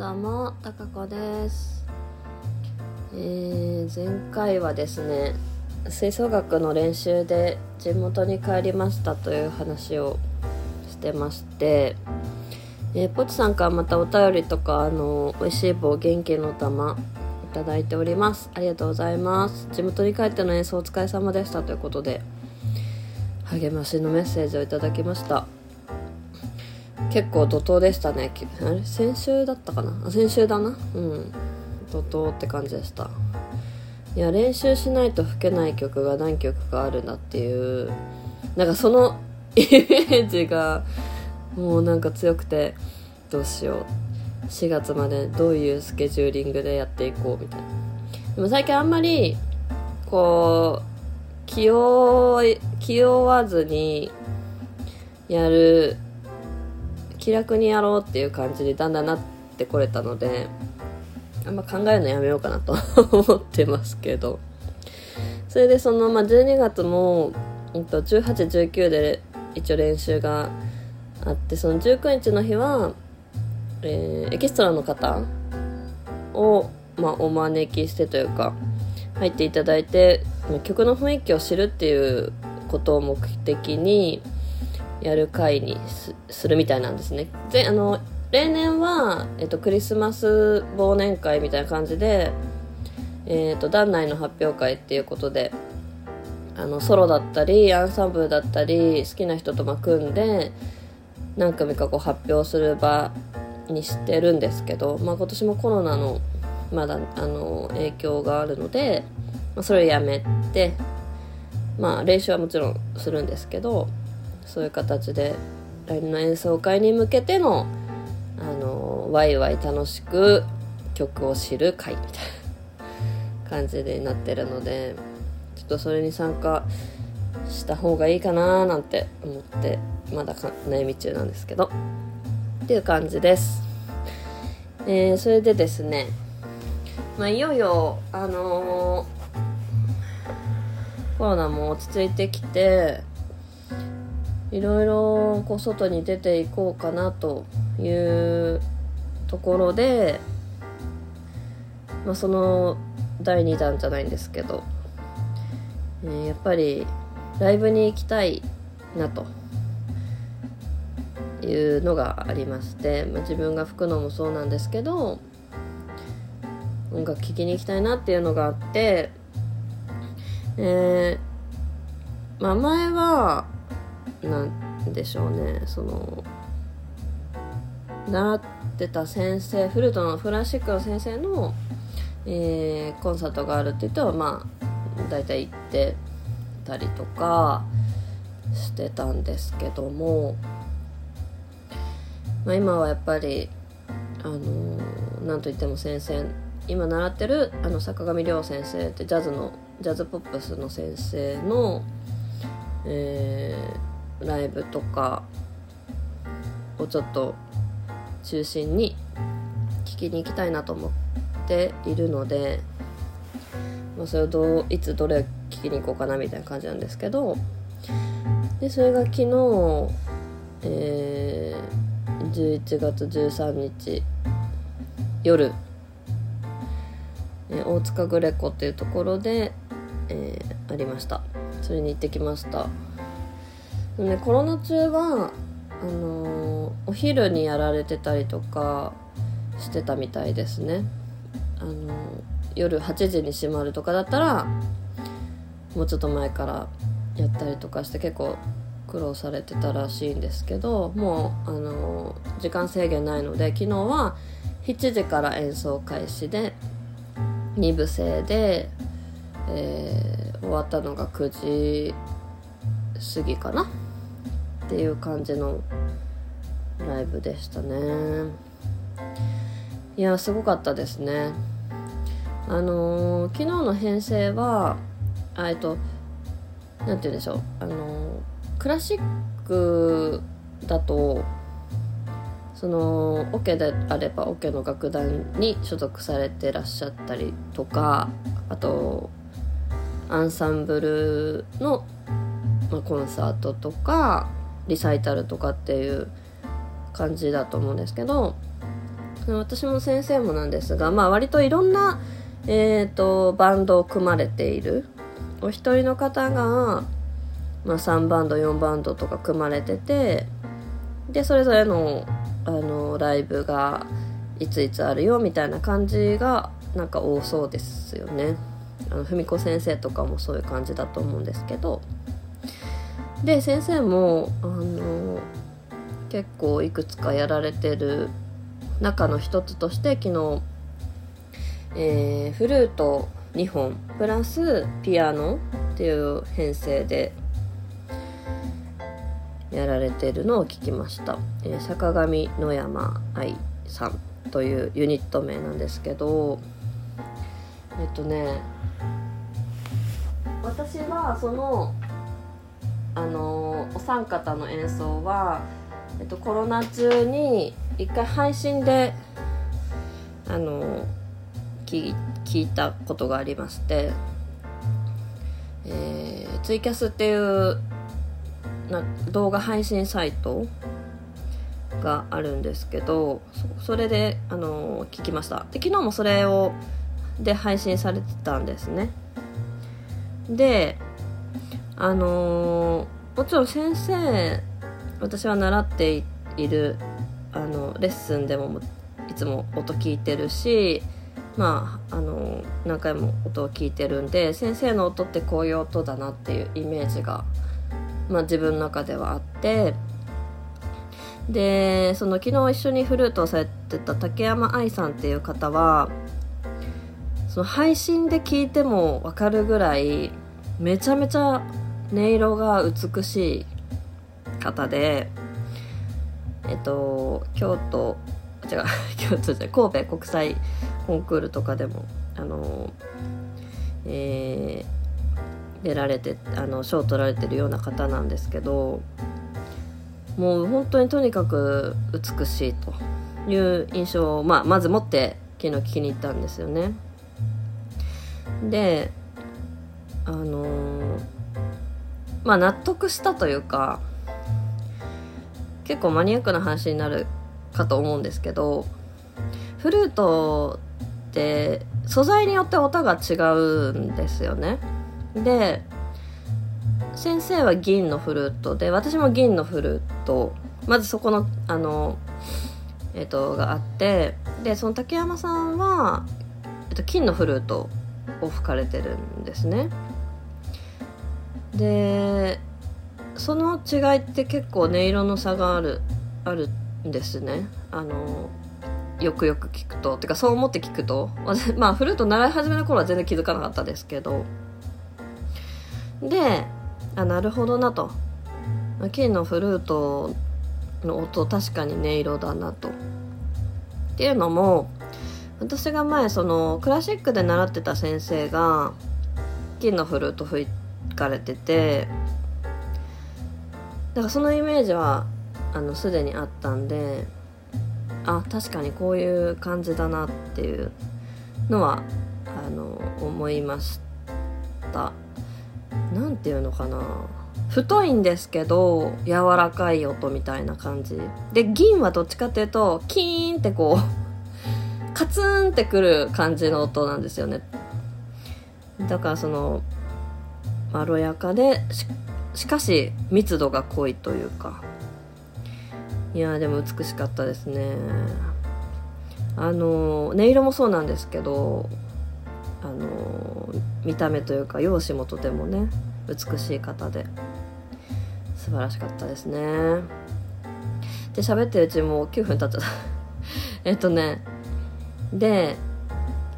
どうも、たかこです。えー、前回はですね、吹奏楽の練習で地元に帰りましたという話をしてまして、えー、ポチさんからまたお便りとか、あの、美味しい棒元気の玉いただいております。ありがとうございます。地元に帰っての演奏お疲れ様でしたということで、励ましのメッセージをいただきました。結構怒涛でしたね。あれ？先週だったかな？先週だな。うん。怒涛って感じでした。いや練習しないと吹けない曲が何曲かあるなっていう。なんかその イメージがもうなんか強くてどうしよう。4月までどういうスケジューリングでやっていこうみたいな。でも最近あんまりこう気負気負わずにやる気楽にやろうっていう感じにだんだんなってこれたのであんま考えるのやめようかなと思ってますけど。それでその、まあ、12月も、えっと、1819で一応練習があってその19日の日は、えーエキストラの方を、まあ、お招きしてというか入っていただいて曲の雰囲気を知るっていうことを目的にやる会にするみたいなんですね。であの例年は、えっと、クリスマス忘年会みたいな感じで、えっと、団内の発表会っていうことであのソロだったりアンサンブルだったり好きな人とま組んで何組かこう発表する場にしてるんですけど、まあ、今年もコロナのまだあの影響があるので、まあ、それをやめてまあ練習はもちろんするんですけどそういう形で来年の演奏会に向けてのあのワイワイ楽しく曲を知る会みたいな感じでなってるのでちょっとそれに参加した方がいいかななんて思ってまだ悩み中なんですけど。っていう感じです、えーそれでですねまあいよいよあのーコロナも落ち着いてきていろいろこう外に出ていこうかなというところで、まあ、その第2弾じゃないんですけど、えーやっぱりライブに行きたいなと。いうのがありまして、まあ、自分が吹くのもそうなんですけど音楽聴きに行きたいなっていうのがあって、えーまあ、前はなんでしょうね。その習ってた先生フルートのクラシックの先生の、えーコンサートがあるって言ってはまあ大体行ってたりとかしてたんですけども、まあ、今はやっぱりあのーなんといっても先生今習ってるあの坂上亮先生ってジャズのジャズポップスの先生の、えーライブとかをちょっと中心に聞きに行きたいなと思っているので、まあ、それをどういつどれ聞きに行こうかなみたいな感じなんですけどでそれが昨日、えー11月13日夜、えー大塚グレコっていうところで、えーありました。それに行ってきました。ね、コロナ中はあのーお昼にやられてたりとかしてたみたいですね、あのー夜8時に閉まるとかだったらもうちょっと前からやったりとかして結構苦労されてたらしいんですけどもう、あのー時間制限ないので昨日は7時から演奏開始で2部制で、え終わったのが9時過ぎかなっていう感じのライブでしたね。いやすごかったですね。あのー昨日の編成はあえっとなんて言うんでしょう。あのークラシックだとそのオケであればオケの楽団に所属されてらっしゃったりとかあとアンサンブルの、まあ、コンサートとかリサイタルとかっていう感じだと思うんですけど私も先生もなんですが、まあ、割といろんな、えーと、バンドを組まれているお一人の方が、まあ、3バンド4バンドとか組まれててでそれぞれのあのライブがいついつあるよみたいな感じがなんか多そうですよね。あの文子先生とかもそういう感じだと思うんですけどで先生もあの結構いくつかやられてる中の一つとして昨日、えー、フルート2本プラスピアノっていう編成でやられてるのを聞きました、えー、坂上野山愛さんというユニット名なんですけどえっとね私はそのあのお三方の演奏は、えっと、コロナ中に一回配信であの聞聞いたことがありまして、えー、ツイキャスっていうな動画配信サイトがあるんですけどそれであの聞きました。で昨日もそれをで配信されてたんですね。であのもちろん先生私は習っているあのレッスンでもいつも音聞いてるしまああの何回も音を聞いてるんで先生の音ってこういう音だなっていうイメージが、まあ、自分の中ではあってでその昨日一緒にフルートをされてた竹山愛さんっていう方はその配信で聞いても分かるぐらいめちゃめちゃ音色が美しい方でえっと京都違う 京都じゃ神戸国際コンクールとかでもあのえー、出られてあの賞を取られてるような方なんですけどもう本当にとにかく美しいという印象を、まあ、まず持って昨日聞きに行ったんですよね。であの、まあ納得したというか結構マニアックな話になるかと思うんですけどフルートって素材によって音が違うんですよね。で先生は銀のフルートで私も銀のフルートまずそこのあのえっ、とがあってでその竹山さんは、えっと、金のフルートを吹かれてるんですね。でその違いって結構音色の差があるあるんですね。あのよくよく聞くと。てかそう思って聞くと。まあフルート習い始めの頃は全然気づかなかったですけど。であなるほどなと。金のフルートの音確かに音色だなと。っていうのも私が前そのクラシックで習ってた先生が金のフルート吹いてかれててだからそのイメージはあのすでにあったんであ確かにこういう感じだなっていうのはあの思いました。何ていうのかな。太いんですけど柔らかい音みたいな感じ。で銀はどっちかっていうとキーンってこうカツンってくる感じの音なんですよね。だからそのまろやかでしかし密度が濃いというか。いやでも美しかったですね。あの音色もそうなんですけどあの見た目というか容姿もとてもね美しい方で素晴らしかったですね。で喋ってるうちもう9分経っちゃった。えっとねで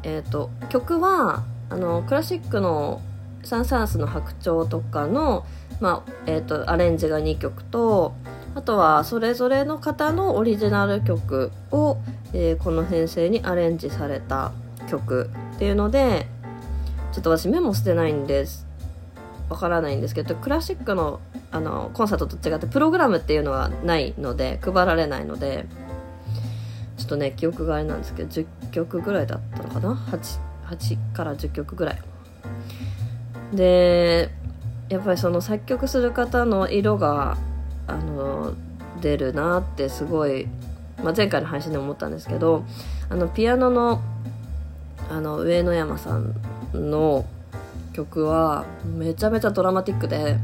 えっ、と曲はあのクラシックのサン・サンスの白鳥とかの、まあえーと、アレンジが2曲とあとはそれぞれの方のオリジナル曲を、えー、この編成にアレンジされた曲っていうのでちょっと私メモしてないんです。わからないんですけどクラシックのあのコンサートと違ってプログラムっていうのはないので配られないのでちょっとね記憶があれなんですけど10曲ぐらいだったのかな？8, 8から10曲ぐらい。でやっぱりその作曲する方の色があの出るなってすごいまあ、前回の配信でも思ったんですけどあのピアノのあの上野山さんの曲はめちゃめちゃドラマティックで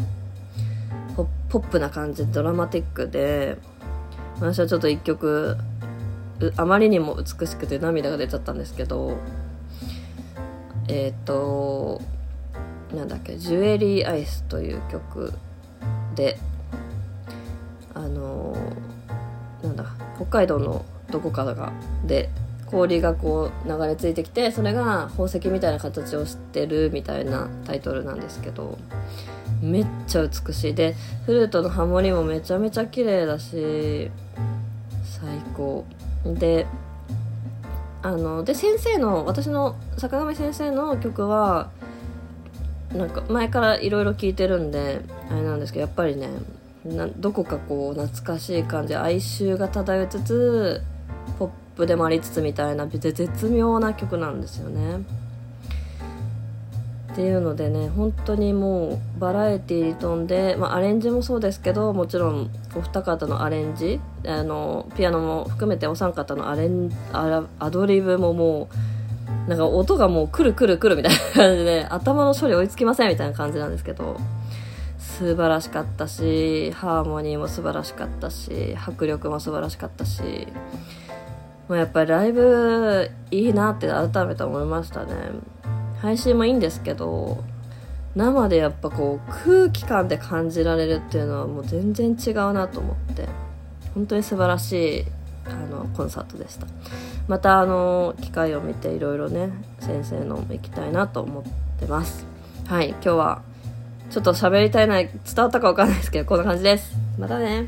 ポップな感じでドラマティックで私はちょっと一曲あまりにも美しくて涙が出ちゃったんですけどえっ、ー、となんだっけ「ジュエリーアイス」という曲であのなんだ北海道のどこかがで氷がこう流れ着いてきてそれが宝石みたいな形をしてるみたいなタイトルなんですけどめっちゃ美しい。でフルートのハモリもめちゃめちゃ綺麗だし最高。であので先生の私の坂上先生の曲はなんか前からいろいろ聞いてるんであれなんですけどやっぱりねどこかこう懐かしい感じ哀愁が漂いつつポップでもありつつみたいな絶妙な曲なんですよね。っていうのでね本当にもうバラエティーに富んで、まあ、アレンジもそうですけどもちろんお二方のアレンジあのピアノも含めてお三方のアレンアドリブももうなんか音がもうくるくるくるみたいな感じで 頭の処理追いつきませんみたいな感じなんですけど素晴らしかったしハーモニーも素晴らしかったし迫力も素晴らしかったしもうやっぱりライブいいなって改めて思いましたね。配信もいいんですけど生でやっぱこう空気感で感じられるっていうのはもう全然違うなと思って本当に素晴らしいあのコンサートでした。またあの機会を見ていろいろね先生の行きたいなと思ってます。はい今日はちょっと喋りたいな伝わったか分かんないですけどこんな感じです。またね。